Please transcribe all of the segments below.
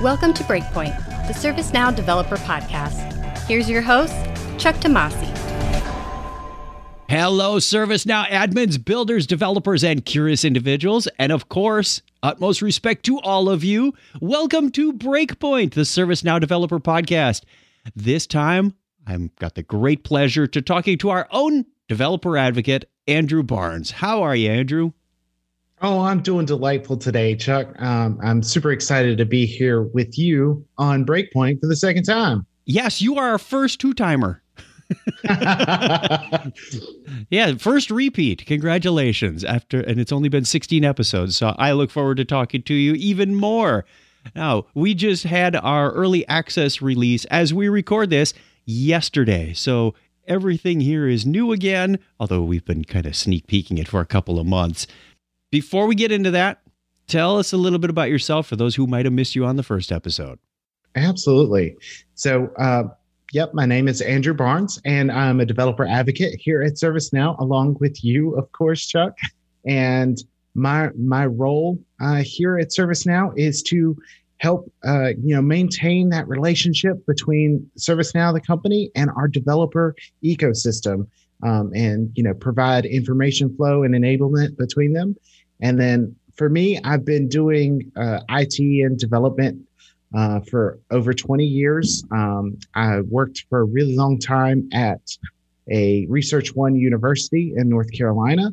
Welcome to Breakpoint, the ServiceNow Developer Podcast. Here's your host, Chuck Tomasi. Hello, ServiceNow admins, builders, developers, and curious individuals. And of course, utmost respect to all of you. Welcome to Breakpoint, the ServiceNow Developer Podcast. This time, I've got the great pleasure to talking to our own developer advocate, Andrew Barnes. How are you, Andrew? Oh, I'm doing delightful today, Chuck. Um, I'm super excited to be here with you on Breakpoint for the second time. Yes, you are our first two timer. yeah, first repeat. Congratulations. After and it's only been 16 episodes, so I look forward to talking to you even more. Now, we just had our early access release as we record this yesterday. So everything here is new again, although we've been kind of sneak peeking it for a couple of months. Before we get into that, tell us a little bit about yourself for those who might have missed you on the first episode. Absolutely. So, uh, yep, my name is Andrew Barnes, and I'm a developer advocate here at ServiceNow, along with you, of course, Chuck. And my my role uh, here at ServiceNow is to help uh, you know maintain that relationship between ServiceNow, the company, and our developer ecosystem, um, and you know provide information flow and enablement between them. And then for me, I've been doing uh, IT and development uh, for over 20 years. Um, I worked for a really long time at a Research One University in North Carolina,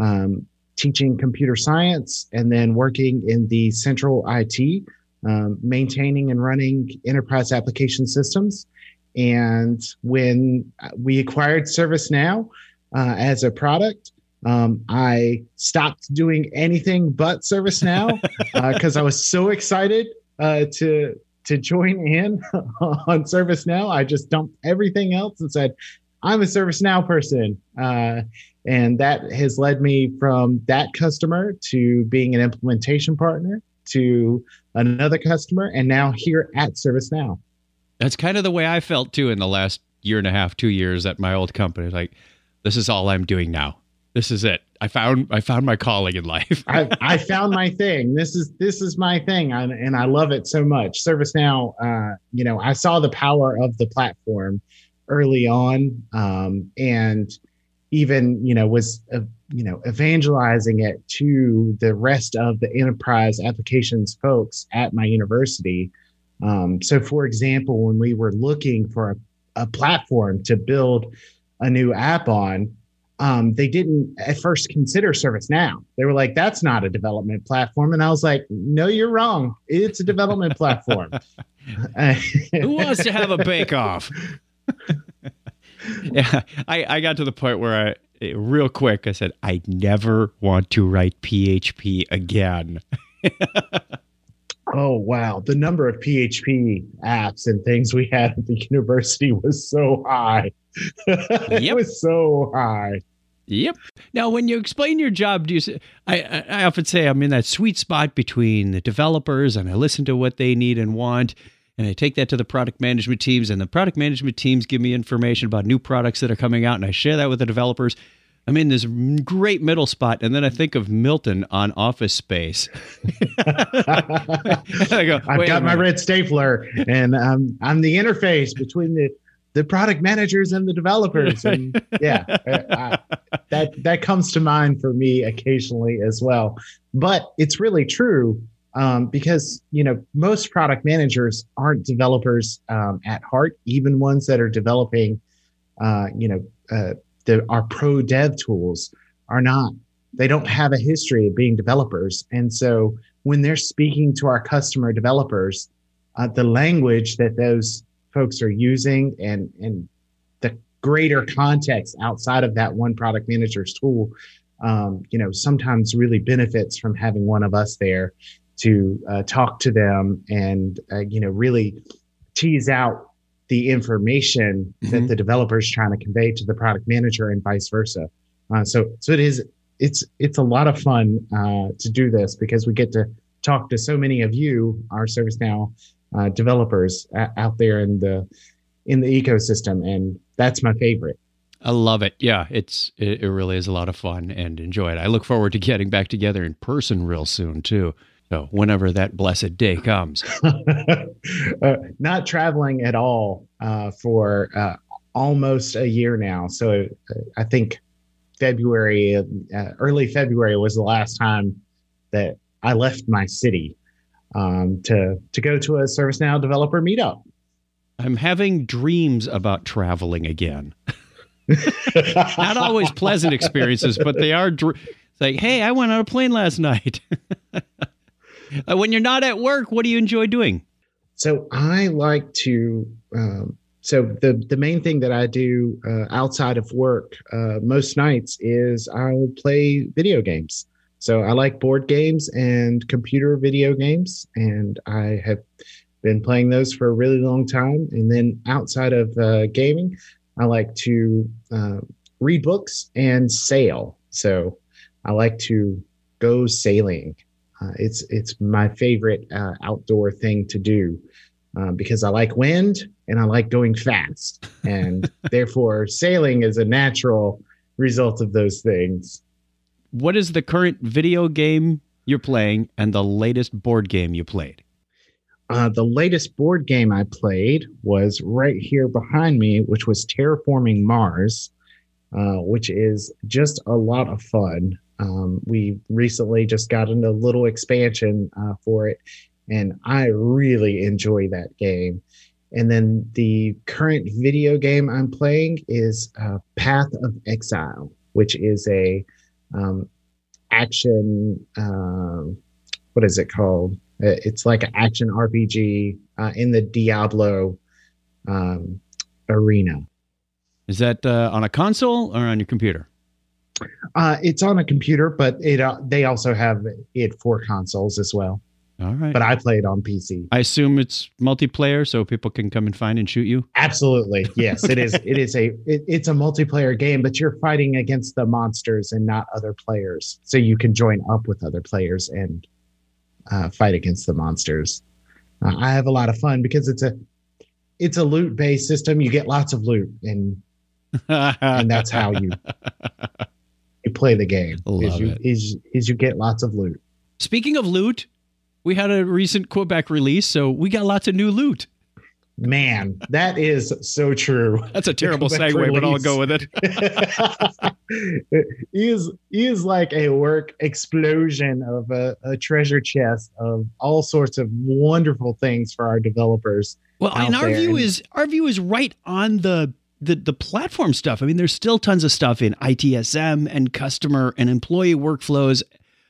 um, teaching computer science, and then working in the central IT, um, maintaining and running enterprise application systems. And when we acquired ServiceNow uh, as a product, um, I stopped doing anything but ServiceNow because uh, I was so excited uh, to to join in on ServiceNow. I just dumped everything else and said, "I'm a ServiceNow person," uh, and that has led me from that customer to being an implementation partner to another customer, and now here at ServiceNow. That's kind of the way I felt too in the last year and a half, two years at my old company. Like, this is all I'm doing now. This is it. I found I found my calling in life. I, I found my thing. This is this is my thing, I, and I love it so much. ServiceNow, uh, you know, I saw the power of the platform early on, um, and even you know was uh, you know evangelizing it to the rest of the enterprise applications folks at my university. Um, so, for example, when we were looking for a, a platform to build a new app on, um, they didn't at first consider ServiceNow. They were like, that's not a development platform. And I was like, no, you're wrong. It's a development platform. Who wants to have a bake off? yeah, I, I got to the point where I, real quick, I said, I never want to write PHP again. oh, wow. The number of PHP apps and things we had at the university was so high. it was so high. Yep. Now, when you explain your job, do you? Say, I I often say I'm in that sweet spot between the developers, and I listen to what they need and want, and I take that to the product management teams, and the product management teams give me information about new products that are coming out, and I share that with the developers. I'm in this great middle spot, and then I think of Milton on Office Space. I go, I've got my red stapler, and I'm I'm the interface between the the product managers and the developers. And yeah I, that that comes to mind for me occasionally as well. But it's really true um, because you know most product managers aren't developers um, at heart even ones that are developing uh, you know uh, the, our pro dev tools are not. They don't have a history of being developers. And so when they're speaking to our customer developers uh, the language that those folks are using and and the greater context outside of that one product manager's tool um, you know sometimes really benefits from having one of us there to uh, talk to them and uh, you know really tease out the information mm-hmm. that the developer is trying to convey to the product manager and vice versa uh, so so it is it's it's a lot of fun uh, to do this because we get to talk to so many of you our ServiceNow uh, developers out there in the in the ecosystem, and that's my favorite. I love it. Yeah, it's it, it really is a lot of fun and enjoy it. I look forward to getting back together in person real soon too. So whenever that blessed day comes, uh, not traveling at all uh, for uh, almost a year now. So I think February, uh, early February was the last time that I left my city um, to to go to a ServiceNow developer meetup. I'm having dreams about traveling again. Not always pleasant experiences, but they are. Dr- like, hey, I went on a plane last night. Uh, when you're not at work, what do you enjoy doing? So I like to. Um, so the the main thing that I do uh, outside of work uh, most nights is I will play video games. So I like board games and computer video games, and I have been playing those for a really long time. And then outside of uh, gaming, I like to uh, read books and sail. So I like to go sailing. Uh, it's it's my favorite uh, outdoor thing to do uh, because I like wind and I like going fast, and therefore sailing is a natural result of those things. What is the current video game you're playing and the latest board game you played? Uh, the latest board game I played was right here behind me, which was Terraforming Mars, uh, which is just a lot of fun. Um, we recently just got into a little expansion uh, for it, and I really enjoy that game. And then the current video game I'm playing is uh, Path of Exile, which is a um, action. Um, what is it called? Uh, it's like an action RPG uh, in the Diablo um, arena. Is that uh, on a console or on your computer? Uh, it's on a computer, but it uh, they also have it for consoles as well. All right. But I play it on PC. I assume it's multiplayer, so people can come and find and shoot you. Absolutely, yes. okay. It is. It is a. It, it's a multiplayer game, but you're fighting against the monsters and not other players. So you can join up with other players and uh, fight against the monsters. Uh, I have a lot of fun because it's a. It's a loot based system. You get lots of loot, and and that's how you you play the game. Love is you it. is is you get lots of loot. Speaking of loot, we had a recent Quebec release, so we got lots of new loot. Man, that is so true. That's a terrible segue, release. but I'll go with it. it is is like a work explosion of a, a, treasure chest of all sorts of wonderful things for our developers. Well, and our there. view is our view is right on the the the platform stuff. I mean, there's still tons of stuff in ITSM and customer and employee workflows.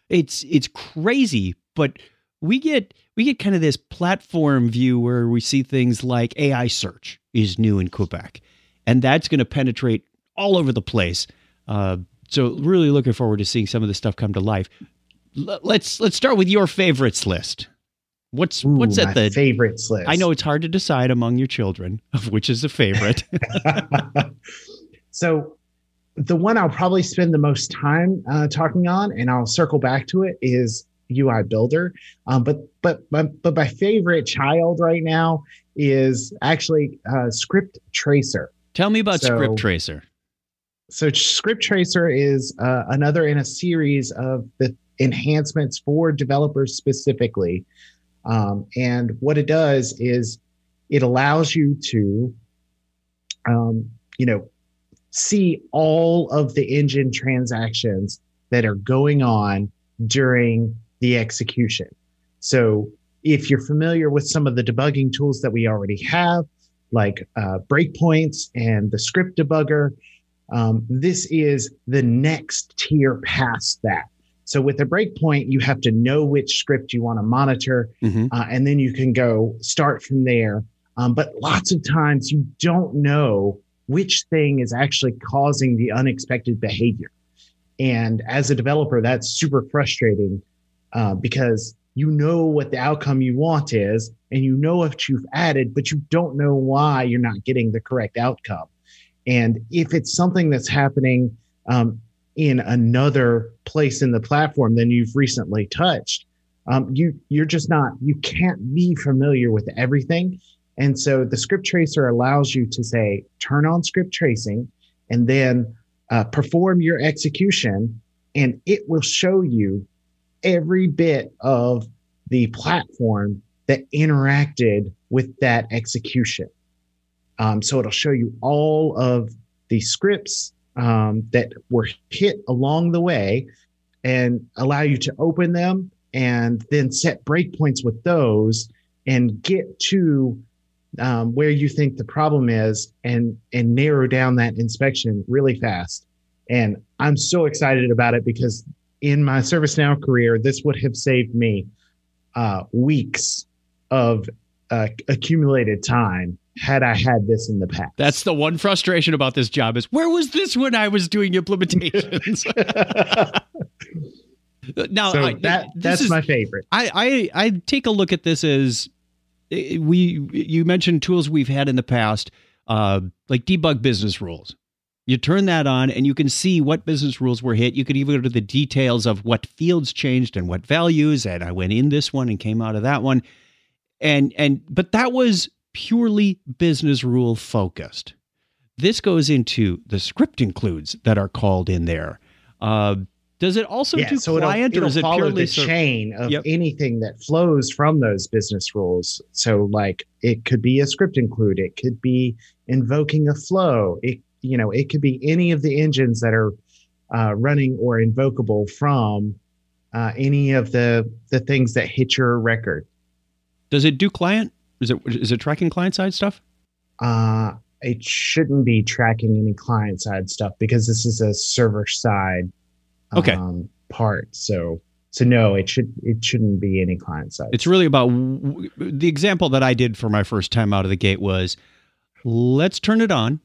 It's it's crazy, but we get we get kind of this platform view where we see things like AI search is new in Quebec, and that's going to penetrate all over the place. Uh, so really looking forward to seeing some of this stuff come to life. L- let's let's start with your favorites list. What's Ooh, what's at the favorites list? I know it's hard to decide among your children of which is a favorite. so the one I'll probably spend the most time uh, talking on, and I'll circle back to it, is UI Builder. Um, but but but but my favorite child right now is actually uh, Script Tracer. Tell me about so, Script Tracer. So Script Tracer is uh, another in a series of the enhancements for developers specifically. Um, and what it does is it allows you to, um, you know, see all of the engine transactions that are going on during the execution. So if you're familiar with some of the debugging tools that we already have, like uh, breakpoints and the script debugger, um, this is the next tier past that. So with a breakpoint, you have to know which script you want to monitor, mm-hmm. uh, and then you can go start from there. Um, but lots of times you don't know which thing is actually causing the unexpected behavior. And as a developer, that's super frustrating uh, because you know what the outcome you want is, and you know what you've added, but you don't know why you're not getting the correct outcome. And if it's something that's happening um, in another place in the platform than you've recently touched, um, you you're just not you can't be familiar with everything. And so the script tracer allows you to say turn on script tracing, and then uh, perform your execution, and it will show you every bit of the platform that interacted with that execution. Um, so it'll show you all of the scripts um, that were hit along the way and allow you to open them and then set breakpoints with those and get to um, where you think the problem is and and narrow down that inspection really fast. And I'm so excited about it because in my ServiceNow career, this would have saved me uh, weeks of uh, accumulated time had I had this in the past. That's the one frustration about this job is where was this when I was doing implementations? now so I, that that's is, my favorite. I, I I take a look at this as eh, we you mentioned tools we've had in the past, uh, like debug business rules. You turn that on and you can see what business rules were hit. You could even go to the details of what fields changed and what values. And I went in this one and came out of that one. And and but that was purely business rule focused. This goes into the script includes that are called in there. Uh, does it also yeah, do so client it'll, it'll or is it follow purely the ser- chain of Yep. anything that flows from those business rules? So like it could be a script include, it could be invoking a flow, it you know it could be any of the engines that are uh, running or invocable from uh, any of the the things that hit your record. Does it do client? Is it is it tracking client side stuff? Uh, it shouldn't be tracking any client side stuff because this is a server side Okay. um, part. So so no, it should it shouldn't be any client side. It's really about w- the example that I did for my first time out of the gate was let's turn it on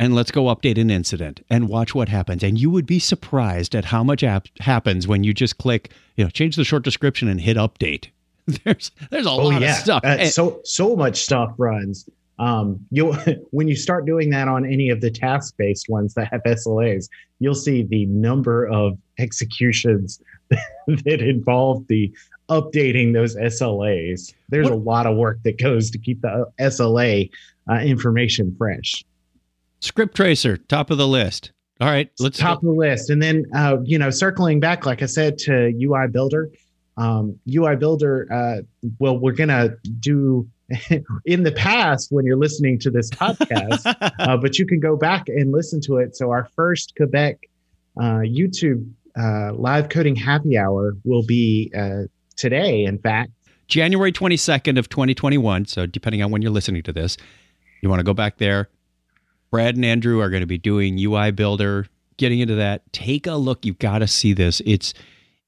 and let's go update an incident and watch what happens. And you would be surprised at how much app happens when you just click, you know, change the short description and hit update. There's there's a oh lot yeah, of stuff. Uh, And- so so much stuff runs. Um, you when you start doing that on any of the task based ones that have SLAs, you'll see the number of executions that involve the updating those SLAs. There's What- a lot of work that goes to keep the SLA uh, information fresh. Script Tracer, top of the list. All right, let's top of the list. And then, uh, you know, circling back, like I said, to UI Builder, um, UI Builder, uh, well, we're going to do in the past when you're listening to this podcast, uh, but you can go back and listen to it. So, our first Quebec uh, YouTube uh, live coding happy hour will be uh, today, in fact. January 22nd of 2021. So depending on when you're listening to this, you want to go back there. Brad and Andrew are going to be doing UI Builder, getting into that. Take a look. You've got to see this. It's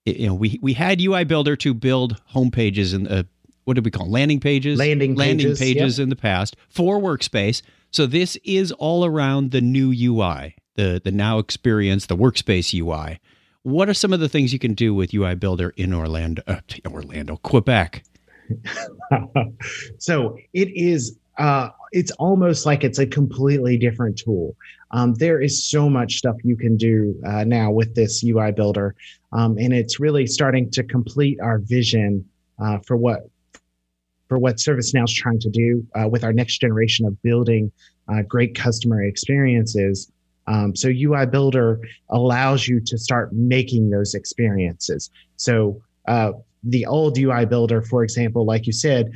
you know we we had UI Builder to build home pages and uh, what did we call landing pages, Landing landing pages, pages in the past for Workspace. So this is all around the new UI, the the now experience, the Workspace UI. What are some of the things you can do with UI Builder in Orlando, uh, Orlando, Quebec? so it is uh, it's almost like it's a completely different tool um, there is so much stuff you can do uh, now with this ui builder um, and it's really starting to complete our vision uh, for what for what ServiceNow is trying to do uh, with our next generation of building uh, great customer experiences. Um, so UI Builder allows you to start making those experiences. So uh, the old UI Builder, for example, like you said,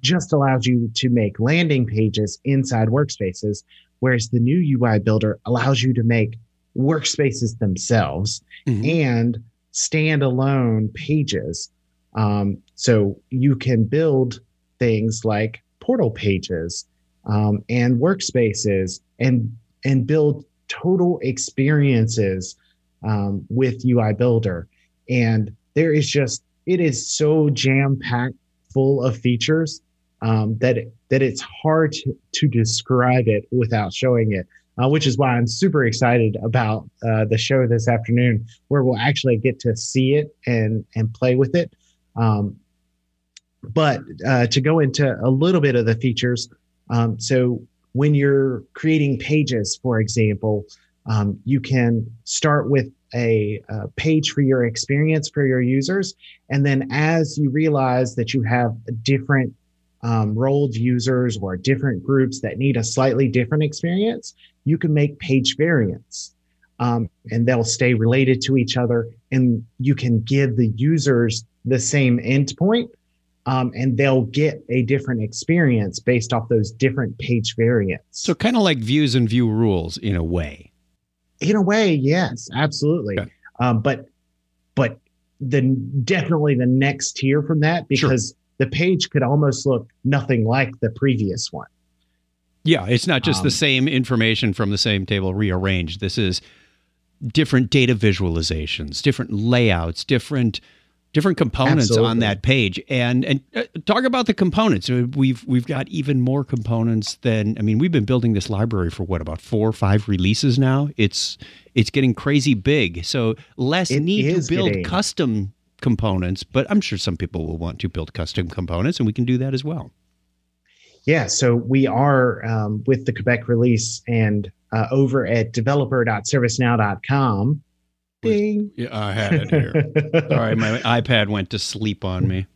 just allows you to make landing pages inside workspaces, whereas the new UI Builder allows you to make workspaces themselves Mhm. and standalone pages. Um, so you can build things like portal pages um, and workspaces and and build total experiences um, with UI Builder. And there is just it is so jam packed full of features um, that that it's hard to, to describe it without showing it. Uh, which is why I'm super excited about uh, the show this afternoon, where we'll actually get to see it and and play with it. Um, but uh, to go into a little bit of the features, um, so when you're creating pages, for example, um, you can start with a, a page for your experience for your users, and then as you realize that you have different um, rolled users or different groups that need a slightly different experience, you can make page variants. um, and they'll stay related to each other. And you can give the users the same endpoint, um, and they'll get a different experience based off those different page variants. So, kind of like views and view rules in a way. In a way, yes, absolutely. Okay. Um, but but the definitely the next tier from that because sure. the page could almost look nothing like the previous one. Yeah, it's not just um, the same information from the same table rearranged. This is different data visualizations, different layouts, different different components absolutely. on that page. And and uh, talk about the components. Uh, we've we've got even more components than I mean, we've been building this library for what about 4 or 5 releases now. It's it's getting crazy big. So less it need to build getting... custom components, but I'm sure some people will want to build custom components and we can do that as well. Yeah, so we are um, with the Quebec release and uh, over at developer.servicenow.com. Ding. Yeah, I had it here. Sorry, my iPad went to sleep on me.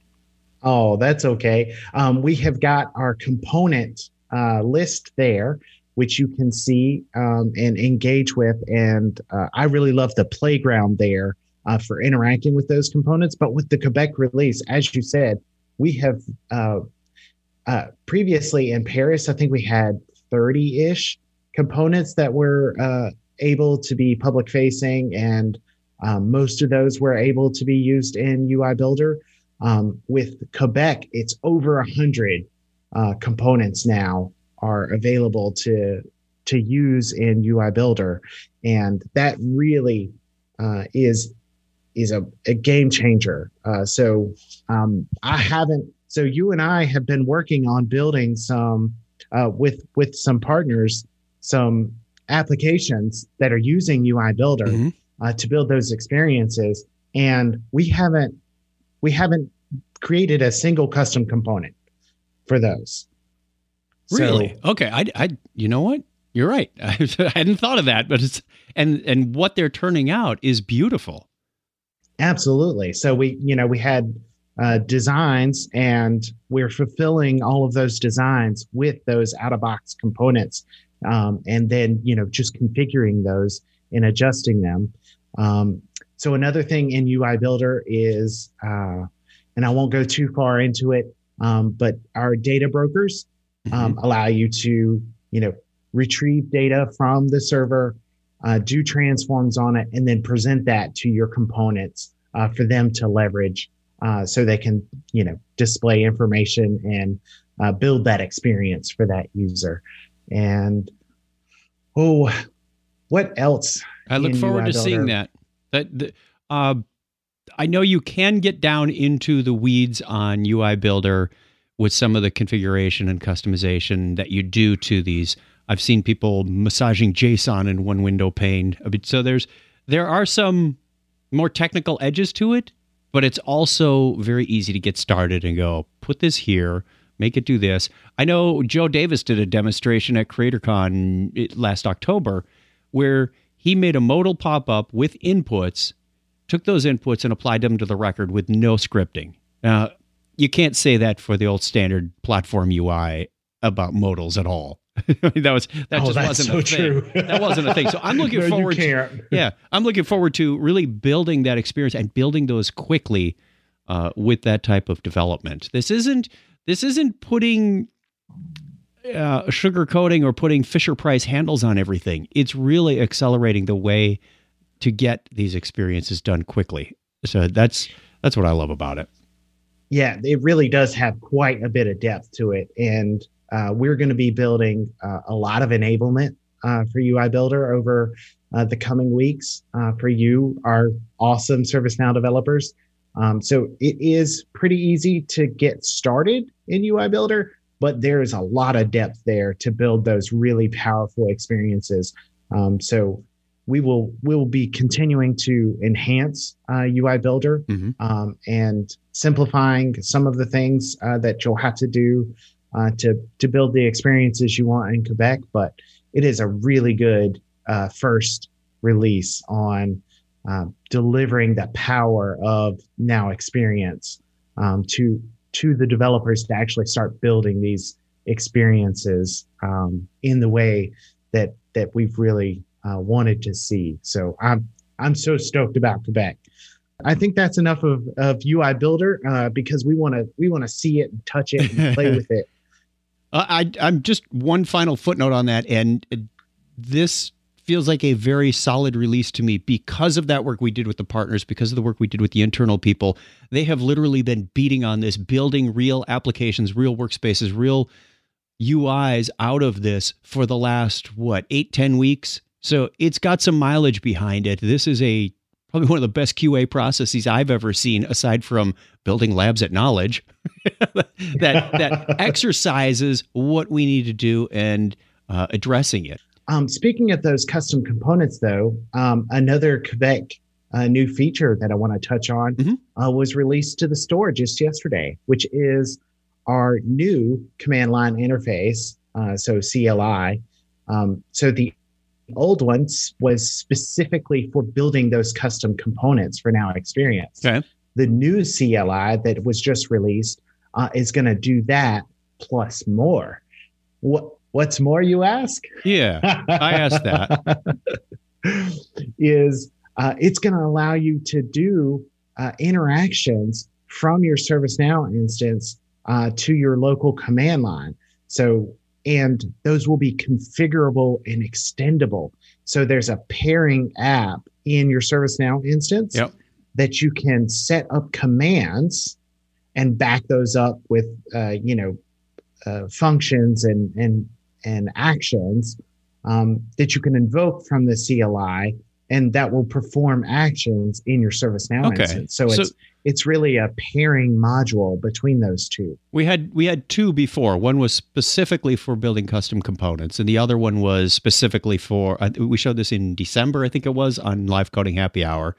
Oh, that's okay. Um, we have got our component uh, list there, which you can see um, and engage with. And uh, I really love the playground there uh, for interacting with those components. But with the Quebec release, as you said, we have uh, uh, previously in Paris, I think we had 30 ish components that were uh, able to be public facing, and um, most of those were able to be used in UI Builder. Um, with Quebec, it's over 100 uh, components now are available to to use in UI Builder, and that really uh, is is a, a game changer. Uh, so um, I haven't so you and I have been working on building some uh, with with some partners, some applications that are using UI Builder mm-hmm. uh, to build those experiences, and we haven't we haven't created a single custom component for those. Really? So, okay. I, I, you know what? You're right. I hadn't thought of that, but it's and and what they're turning out is beautiful. Absolutely. So we, you know, we had uh, designs, and we're fulfilling all of those designs with those out of box components, um, and then you know just configuring those and adjusting them. Um, so another thing in UI Builder is, uh, and I won't go too far into it, um, but our data brokers um, mm-hmm. allow you to you know retrieve data from the server, uh, do transforms on it, and then present that to your components uh, for them to leverage uh, so they can you know display information and uh, build that experience for that user and oh what else i look forward to seeing that. That the, uh, i know you can get down into the weeds on ui builder with some of the configuration and customization that you do to these. I've seen people massaging json in one window pane. So there's there are some more technical edges to it but it's also very easy to get started and go, put this here, make it do this. I know Joe Davis did a demonstration at CreatorCon last October where he made a modal pop up with inputs, took those inputs and applied them to the record with no scripting. Now, you can't say that for the old standard platform UI about modals at all. that was that oh, just wasn't so a thing. True. that wasn't a thing. So I'm looking no, forward to yeah, I'm looking forward to really building that experience and building those quickly uh, with that type of development. This isn't this isn't putting uh, sugarcoating or putting Fisher Price handles on everything. It's really accelerating the way to get these experiences done quickly. So that's that's what I love about it. Yeah, it really does have quite a bit of depth to it, and uh, we're going to be building uh, a lot of enablement uh, for UI Builder over uh, the coming weeks uh, for you, our awesome ServiceNow developers. Um, so it is pretty easy to get started in UI Builder, but there is a lot of depth there to build those really powerful experiences. Um, so we will we will be continuing to enhance uh, UI Builder mm-hmm. um, and simplifying some of the things uh, that you'll have to do uh, to to build the experiences you want in Quebec. But it is a really good uh, first release on uh, delivering the power of now experience um, to to the developers to actually start building these experiences um, in the way that that we've really uh, wanted to see. So I'm I'm so stoked about Quebec. I think that's enough of, of UI Builder uh, because we want to we want to see it and touch it and play with it. Uh, I I'm just one final footnote on that, and this feels like a very solid release to me because of that work we did with the partners, because of the work we did with the internal people. They have literally been beating on this, building real applications, real workspaces, real UIs out of this for the last what eight ten weeks. So it's got some mileage behind it. This is a probably one of the best QA processes I've ever seen, aside from building labs at knowledge, that that exercises what we need to do and uh, addressing it. Um, speaking of those custom components, though, um, another Quebec uh, new feature that I want to touch on mm-hmm. uh, was released to the store just yesterday, which is our new command line interface. Uh, so CLI. Um, so the old ones was specifically for building those custom components for Now Experience. Okay. The new CLI that was just released uh, is going to do that plus more. What What's more, you ask? Yeah, I asked that. is uh, it's going to allow you to do uh, interactions from your ServiceNow instance uh, to your local command line. So and those will be configurable and extendable. So there's a pairing app in your ServiceNow instance yep. that you can set up commands and back those up with, uh, you know, uh, functions and and and actions um, that you can invoke from the CLI, and that will perform actions in your ServiceNow okay. instance. So, so it's it's really a pairing module between those two. We had we had two before. One was specifically for building custom components, and the other one was specifically for. Uh, we showed this in December, I think it was, on Live Coding Happy Hour.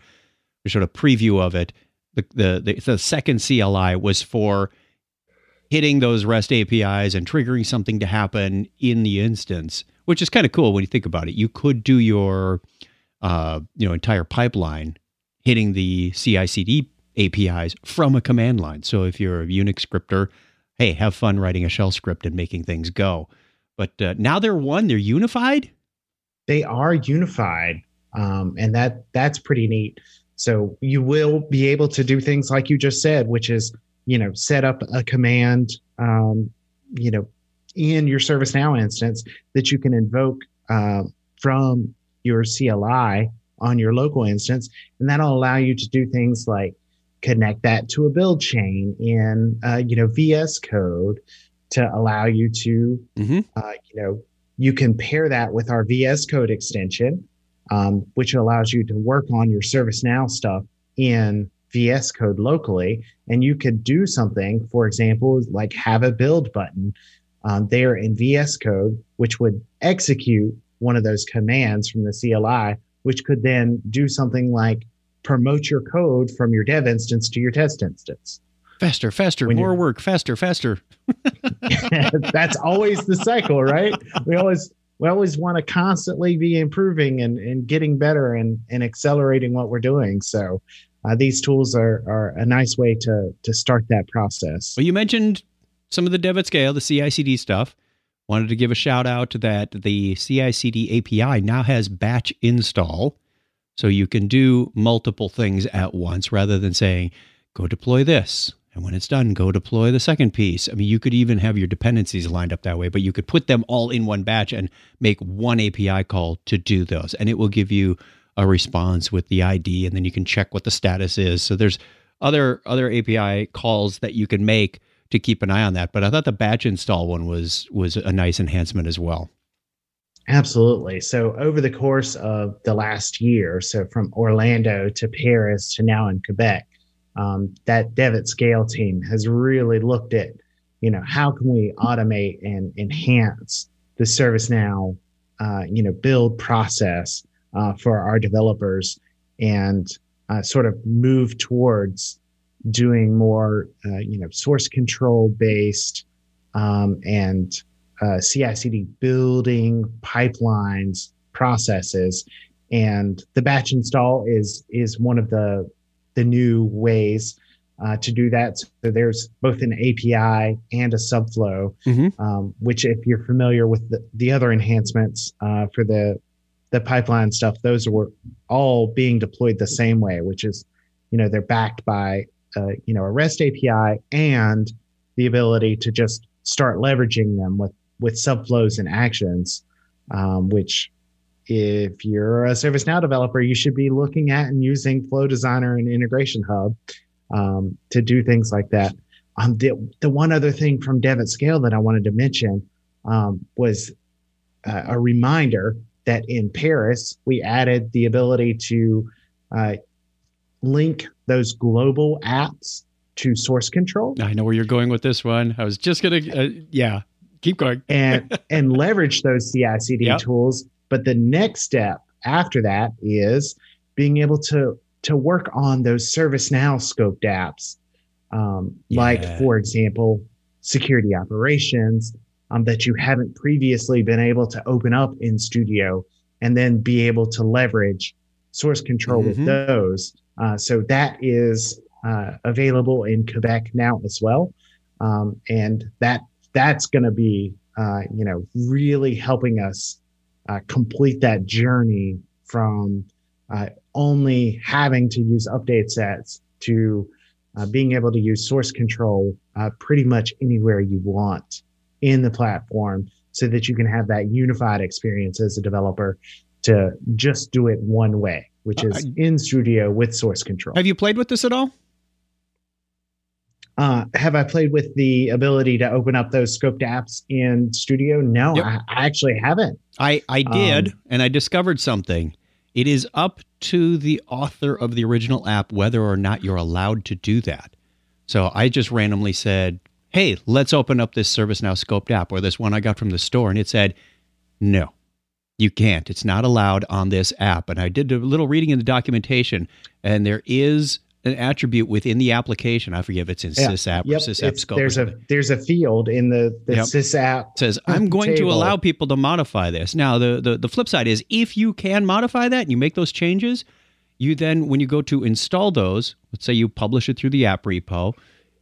We showed a preview of it. The the the, the second CLI was for hitting those REST APIs and triggering something to happen in the instance, which is kind of cool when you think about it. You could do your uh, you know entire pipeline hitting the CI/CD APIs from a command line. So if you're a Unix scripter, hey, have fun writing a shell script and making things go. But uh, now they're one, they're unified. They are unified, um, and that that's pretty neat. So you will be able to do things like you just said, which is you know set up a command, um, you know, in your ServiceNow instance that you can invoke uh, from your CLI on your local instance, and that'll allow you to do things like connect that to a build chain in uh, you know VS Code to allow you to mm-hmm. uh, you know you can pair that with our VS Code extension, um, which allows you to work on your ServiceNow stuff in VS Code locally, and you could do something, for example, like have a build button um, there in VS Code, which would execute one of those commands from the CLI, which could then do something like promote your code from your dev instance to your test instance. Faster, faster, when more work, faster, faster. That's always the cycle, right? We always we always want to constantly be improving and, and getting better and, and accelerating what we're doing. So uh, these tools are, are a nice way to to start that process. Well, you mentioned some of the dev scale, the CI/CD stuff. Wanted to give a shout out that the CI/CD API now has batch install, so you can do multiple things at once rather than saying, go deploy this. And when it's done, go deploy the second piece. I mean, you could even have your dependencies lined up that way, but you could put them all in one batch and make one API call to do those. And it will give you a response with the ID, and then you can check what the status is. So there's other other API calls that you can make to keep an eye on that. But I thought the batch install one was was a nice enhancement as well. Absolutely. So, over the course of the last year, so from Orlando to Paris to now in Quebec, um, that Dev at Scale team has really looked at, you know, how can we automate and enhance the ServiceNow, uh, you know, build process uh, for our developers and uh, sort of move towards doing more, uh, you know, source control based um, and uh, CI/CD building pipelines processes, and the batch install is is one of the the new ways uh, to do that. So there's both an API and a subflow, mm-hmm. um, which if you're familiar with the, the other enhancements uh, for the the pipeline stuff, those were all being deployed the same way, which is, you know, they're backed by, uh, you know, a REST API and the ability to just start leveraging them with with subflows and actions, um, which if you're a ServiceNow developer, you should be looking at and using Flow Designer and Integration Hub um, to do things like that. Um, the, the one other thing from Dev at Scale that I wanted to mention um, was uh, a reminder that in Paris, we added the ability to uh, link those global apps to source control. I know where you're going with this one. I was just going to, uh, yeah, keep going. and, and leverage those CI CD yep. tools. But the next step after that is being able to, to work on those ServiceNow scoped apps. Um, yeah. Like, for example, security operations, um, that you haven't previously been able to open up in Studio and then be able to leverage source control mm-hmm. with those. Uh, so that is uh, available in Quebec now as well, um, and that that's going to be uh, you know really helping us uh, complete that journey from uh, only having to use update sets to uh, being able to use source control pretty much anywhere you want in the platform so that you can have that unified experience as a developer to just do it one way, which is uh, in studio with source control. Have you played with this at all? Uh, have I played with the ability to open up those scoped apps in Studio? No, yep. I, I, actually haven't. I, I did, um, and I discovered something. It is up to the author of the original app whether or not you're allowed to do that. So I just randomly said, hey, let's open up this ServiceNow scoped app or this one I got from the store. And it said, no, you can't. It's not allowed on this app. And I did a little reading in the documentation, and there is an attribute within the application. I forget if it's in yeah. sysapp yep. or sysapp scope. There's a there's a field in the, the yep. sysapp. It says I'm going table. to allow people to modify this. Now the, the the flip side is if you can modify that and you make those changes, you then when you go to install those, let's say you publish it through the app repo,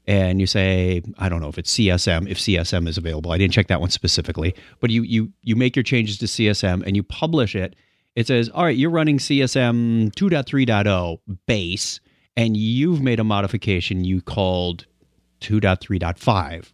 and you say, I don't know if it's CSM, if CSM is available. I didn't check that one specifically, but you you you make your changes to CSM and you publish it. It says, all right, you're running CSM 2.3.0 base, and you've made a modification you called 2.3.5.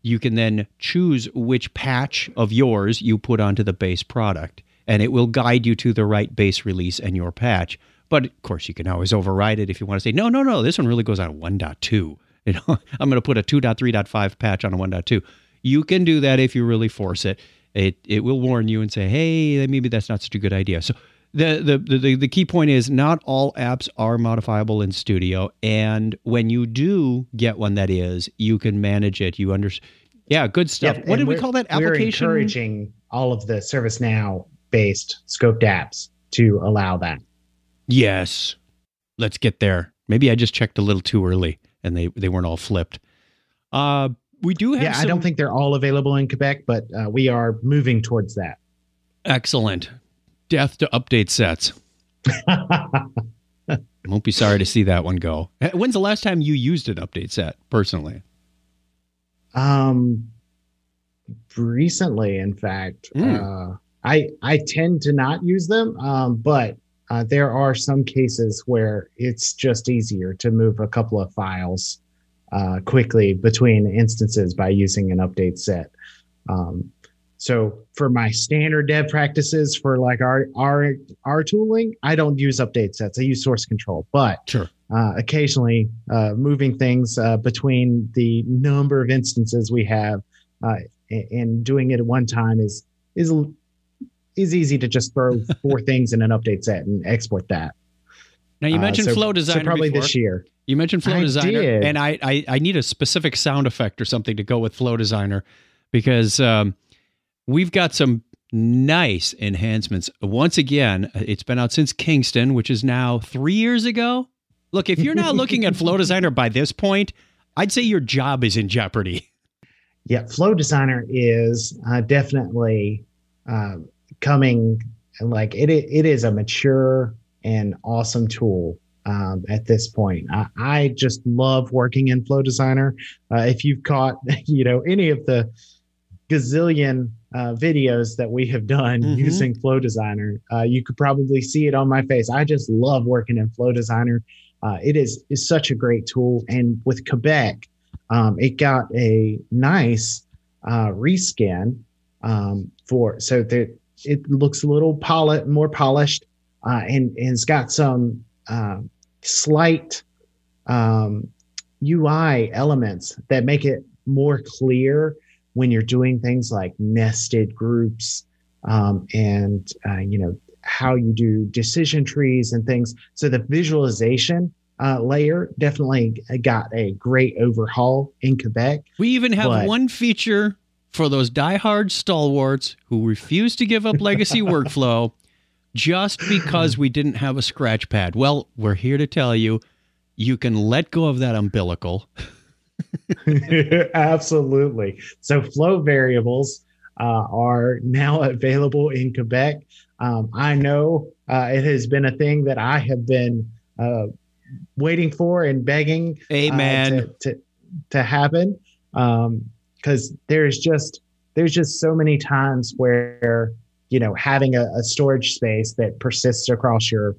You can then choose which patch of yours you put onto the base product, and it will guide you to the right base release and your patch. But of course, you can always override it if you want to say, no, no, no, this one really goes on 1.2. You know, I'm going to put a 2.3.5 patch on a 1.2. You can do that if you really force it. It it will warn you and say, hey, maybe that's not such a good idea. So the, the the the key point is not all apps are modifiable in Studio, and when you do get one that is, you can manage it. You understand. Yeah, good stuff. what did we call that application? We're encouraging all of the ServiceNow based scoped apps to allow that. Yes. Let's get there. Maybe I just checked a little too early and they, they weren't all flipped. Uh, we do have. Yeah, some... I don't think they're all available in Quebec, but uh, we are moving towards that. Excellent. Death to update sets. Won't be sorry to see that one go. When's the last time you used an update set personally? Um, recently, in fact. Mm. Uh, I I tend to not use them, um, but uh, there are some cases where it's just easier to move a couple of files uh, quickly between instances by using an update set. Um, so for my standard dev practices for like our our our tooling, I don't use update sets. I use source control, but sure. uh, occasionally uh, moving things uh, between the number of instances we have uh, and doing it at one time is is is easy to just throw four things in an update set and export that. Now you uh, mentioned uh, so, Flow Designer. So probably before. this year. You mentioned Flow I Designer, did. and I, I, I need a specific sound effect or something to go with Flow Designer because um, we've got some nice enhancements. Once again, it's been out since Kingston, which is now three years ago. Look, if you're not looking at Flow Designer by this point, I'd say your job is in jeopardy. Yeah, Flow Designer is uh, definitely uh, coming and like it it is a mature and awesome tool um, at this point. I, I, just love working in Flow Designer. Uh, if you've caught you know any of the gazillion uh, videos that we have done mm-hmm. using Flow Designer. Uh, you could probably see it on my face. I just love working in Flow Designer. Uh, it is is such a great tool, and with Quebec, um, it got a nice uh, reskin um, for so that it looks a little poli- more polished, uh, and, and it's got some uh, slight um, UI elements that make it more clear when you're doing things like nested groups um, and uh, you know how you do decision trees and things. So the visualization uh, layer definitely got a great overhaul in Quebec. We even have but, one feature for those diehard stalwarts who refuse to give up legacy workflow just because we didn't have a scratch pad. Well, we're here to tell you you can let go of that umbilical. Absolutely. So, flow variables uh, are now available in Quebec. Um, I know uh, it has been a thing that I have been uh, waiting for and begging uh, Amen. To, to, to, happen because there's just there's just so many times where you know having a, a storage space that persists across your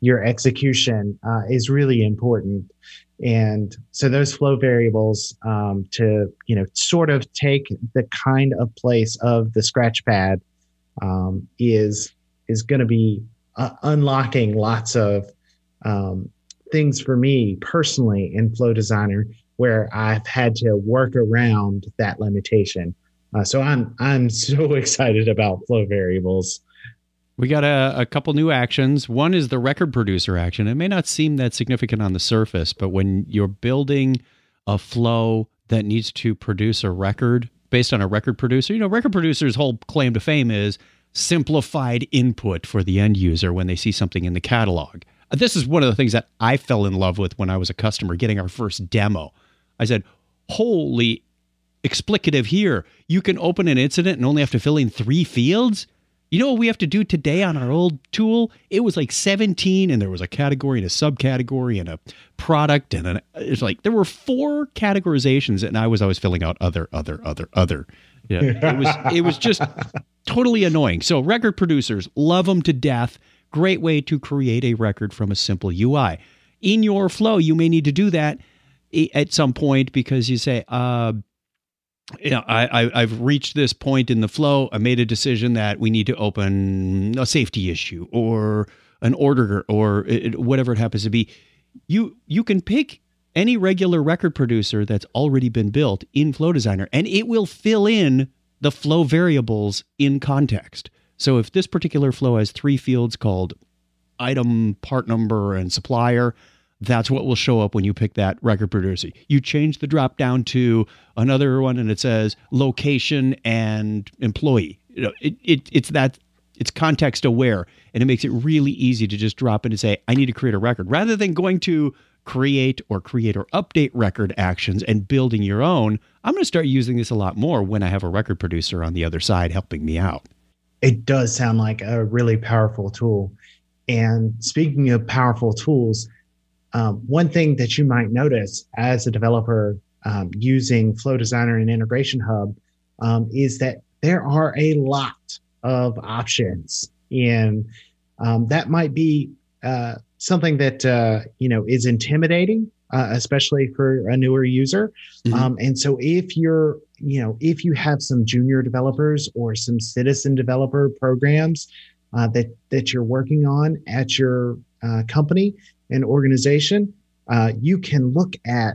your execution uh, is really important. And so those flow variables um, to you know sort of take the kind of place of the scratch pad um, is is going to be uh, unlocking lots of um, things for me personally in flow designer where i've had to work around that limitation uh, so i'm i'm so excited about flow variables we got a, a, couple new actions. One is the record producer action. It may not seem that significant on the surface, but when you're building a flow that needs to produce a record based on a record producer, you know, record producer's whole claim to fame is simplified input for the end user when they see something in the catalog. This is one of the things that I fell in love with when I was a customer getting our first demo. I said, Holy explicative here. You can open an incident and only have to fill in three fields? You know what we have to do today on our old tool? It was like 17 and there was a category and a subcategory and a product and an, it's like there were four categorizations and I was always filling out other, other, other, other. Yeah, it was it was just totally annoying. So record producers love them to death. Great way to create a record from a simple UI. In your flow, you may need to do that at some point because you say, uh, you know, I, I have reached this point in the flow. I made a decision that we need to open a safety issue or an order or it, whatever it happens to be. You you can pick any regular record producer that's already been built in Flow Designer, and it will fill in the flow variables in context. So if this particular flow has three fields called item, part number, and supplier, that's what will show up when you pick that record producer. You change the drop down to another one and it says location and employee. You know, it, it it's that it's context aware and it makes it really easy to just drop in and say, I need to create a record rather than going to create or create or update record actions and building your own. I'm going to start using this a lot more when I have a record producer on the other side helping me out. It does sound like a really powerful tool. And speaking of powerful tools, um, one thing that you might notice as a developer um, using Flow Designer and Integration Hub um, is that there are a lot of options, and um, that might be uh, something that uh, you know is intimidating, uh, especially for a newer user. Mm-hmm. Um, and so, if you're you know if you have some junior developers or some citizen developer programs uh, that that you're working on at your uh, company an organization, uh, you can look at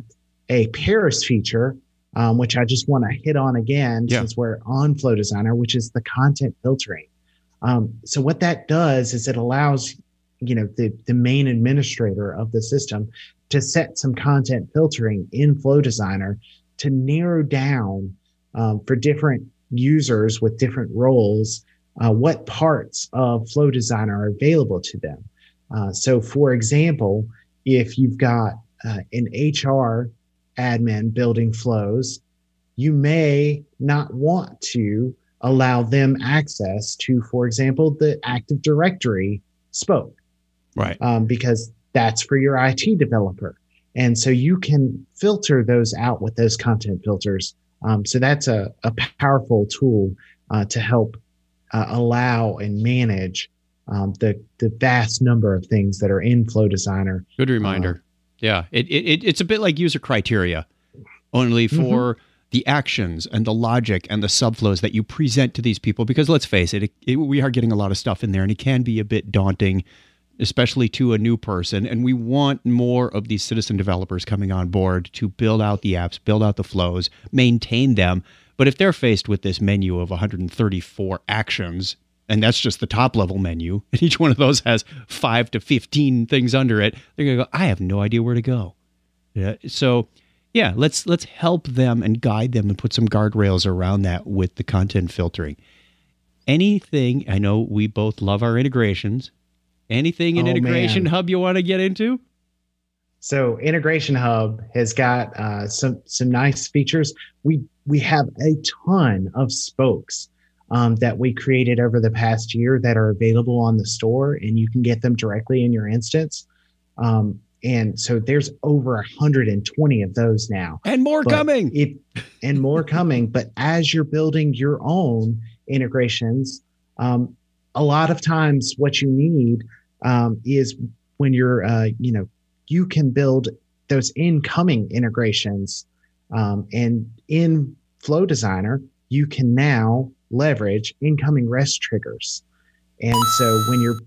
a Paris feature, um, which I just want to hit on again yeah. since we're on Flow Designer, which is the content filtering. Um, so what that does is it allows you know the, the main administrator of the system to set some content filtering in Flow Designer to narrow down um, for different users with different roles uh, what parts of Flow Designer are available to them. Uh, so, for example, if you've got uh, an HR admin building flows, you may not want to allow them access to, for example, the Active Directory spoke. Right. Um, because that's for your IT developer. And so you can filter those out with those content filters Um, so that's a, a powerful tool uh, to help uh, allow and manage um, the the vast number of things that are in Flow Designer. Good reminder. Uh, yeah, it, it it's a bit like user criteria, only mm-hmm. for mm-hmm. the actions and the logic and the subflows that you present to these people. Because let's face it, it, it, we are getting a lot of stuff in there, and it can be a bit daunting, especially to a new person. And we want more of these citizen developers coming on board to build out the apps, build out the flows, maintain them. But if they're faced with this menu of 134 actions and that's just the top level menu, and each one of those has five to 15 things under it, they're going to go, I have no idea where to go. Yeah. So, yeah, let's let's help them and guide them and put some guardrails around that with the content filtering. Anything, I know we both love our integrations. Anything in oh, Integration man. Hub you want to get into? So Integration Hub has got uh, some some nice features. We we have a ton of spokes um, that we created over the past year that are available on the store and you can get them directly in your instance. Um, and so there's over 120 of those now. And more but coming. it, and more coming. But as you're building your own integrations um, a lot of times what you need um, is when you're uh, you know you can build those incoming integrations um, and in flow designer you can now leverage incoming REST triggers. And so when you're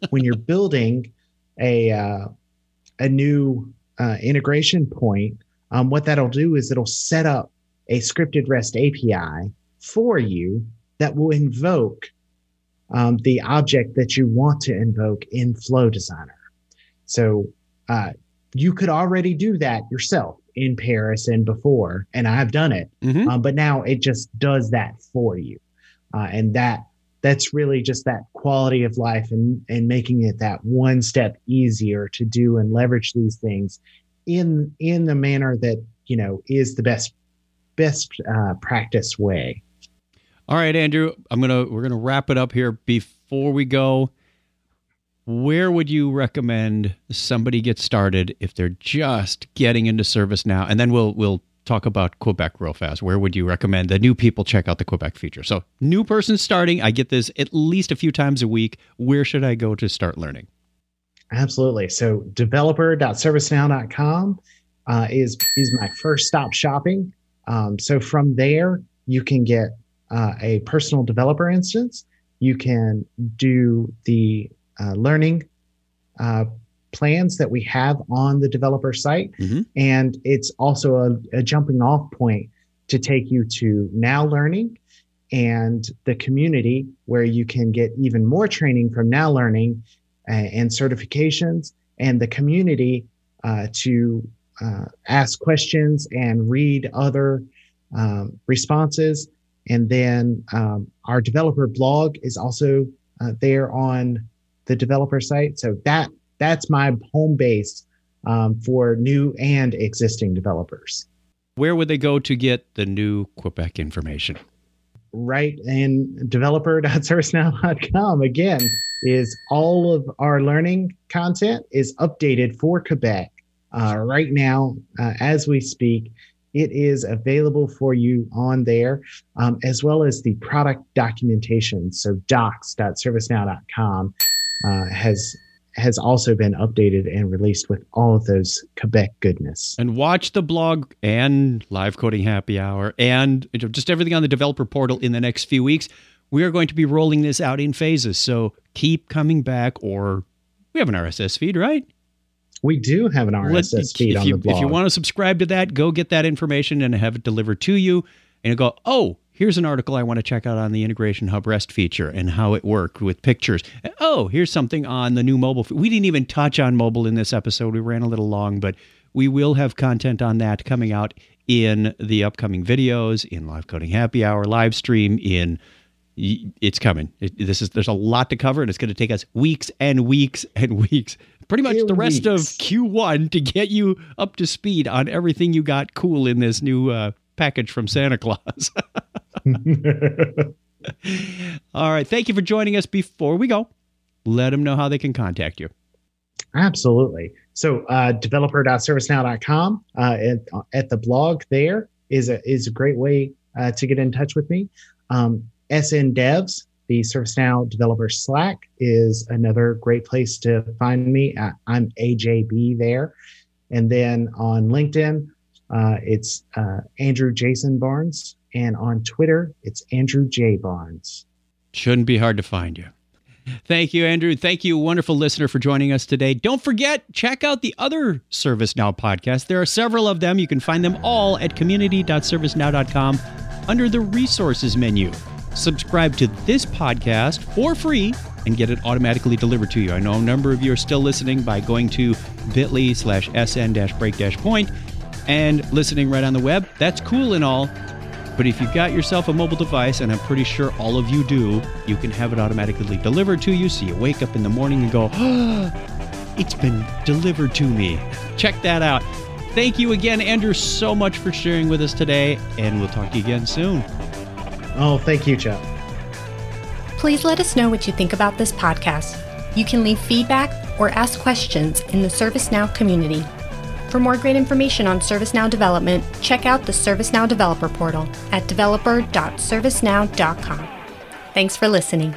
when you're building a uh, a new uh, integration point, um, what that'll do is it'll set up a scripted REST API for you that will invoke um, the object that you want to invoke in Flow Designer. So uh, you could already do that yourself in Paris and before, and I've done it. Mm-hmm. Um, but now it just does that for you, uh, and that that's really just that quality of life and and making it that one step easier to do and leverage these things in in the manner that you know is the best best uh, practice way. All right, Andrew, I'm gonna we're gonna wrap it up here. Before we go, where would you recommend somebody get started if they're just getting into ServiceNow? And then we'll we'll talk about Quebec real fast. Where would you recommend the new people check out the Quebec feature? So, new person starting, I get this at least a few times a week. Where should I go to start learning? Absolutely. So, developer.servicenow.com uh, is is my first stop shopping. Um, so from there, you can get uh, a personal developer instance. You can do the uh, learning uh, plans that we have on the developer site. Mm-hmm. And it's also a, a, jumping off point to take you to Now Learning and the community where you can get even more training from Now Learning uh, and certifications and the community uh, to uh, ask questions and read other um, responses. And then um, our developer blog is also uh, there on the developer site. So that that's my home base um, for new and existing developers. Where would they go to get the new Quebec information? Right in developer.servicenow.com again is all of our learning content is updated for Quebec uh, right now uh, as we speak. It is available for you on there, um, as well as the product documentation. So docs.servicenow.com uh, has has also been updated and released with all of those Quebec goodness. And watch the blog and live coding happy hour and just everything on the developer portal in the next few weeks. We are going to be rolling this out in phases. So keep coming back, or we have an RSS feed, right? We do have an RSS Let, feed on you, the blog. If you want to subscribe to that, go get that information and have it delivered to you. And you go, oh, here's an article I want to check out on the Integration Hub REST feature and how it worked with pictures. Oh, here's something on the new mobile. We didn't even touch on mobile in this episode. We ran a little long, but we will have content on that coming out in the upcoming videos, in Live Coding Happy Hour live stream, in it's coming. It, this is there's a lot to cover, and it's going to take us weeks and weeks and weeks, pretty much the rest weeks. of Q1 to get you up to speed on everything you got cool in this new uh, package from Santa Claus. All right. Thank you for joining us. Before we go, let them know how they can contact you. Absolutely. So, uh, developer.servicenow.com uh, at, at the blog there, is a is a great way uh, to get in touch with me. Um, SN Devs, the ServiceNow developer Slack, is another great place to find me. I, I'm AJB there, and then on LinkedIn, uh, it's uh, Andrew Jason Barnes, and on Twitter, it's Andrew J Barnes. Shouldn't be hard to find you. Thank you, Andrew. Thank you, wonderful listener, for joining us today. Don't forget, check out the other ServiceNow podcasts. There are several of them. You can find them all at community.servicenow.com under the resources menu. Subscribe to this podcast for free and get it automatically delivered to you. I know a number of you are still listening by going to bit.ly slash sn break point and listening right on the web. That's cool and all. But if you've got yourself a mobile device, and I'm pretty sure all of you do, you can have it automatically delivered to you. So you wake up in the morning and go, oh, it's been delivered to me. Check that out. Thank you again, Andrew, so much for sharing with us today, and we'll talk to you again soon. Oh, thank you, Chuck. Please let us know what you think about this podcast. You can leave feedback or ask questions in the ServiceNow community. For more great information on ServiceNow development, check out the ServiceNow Developer Portal at developer.servicenow.com. Thanks for listening.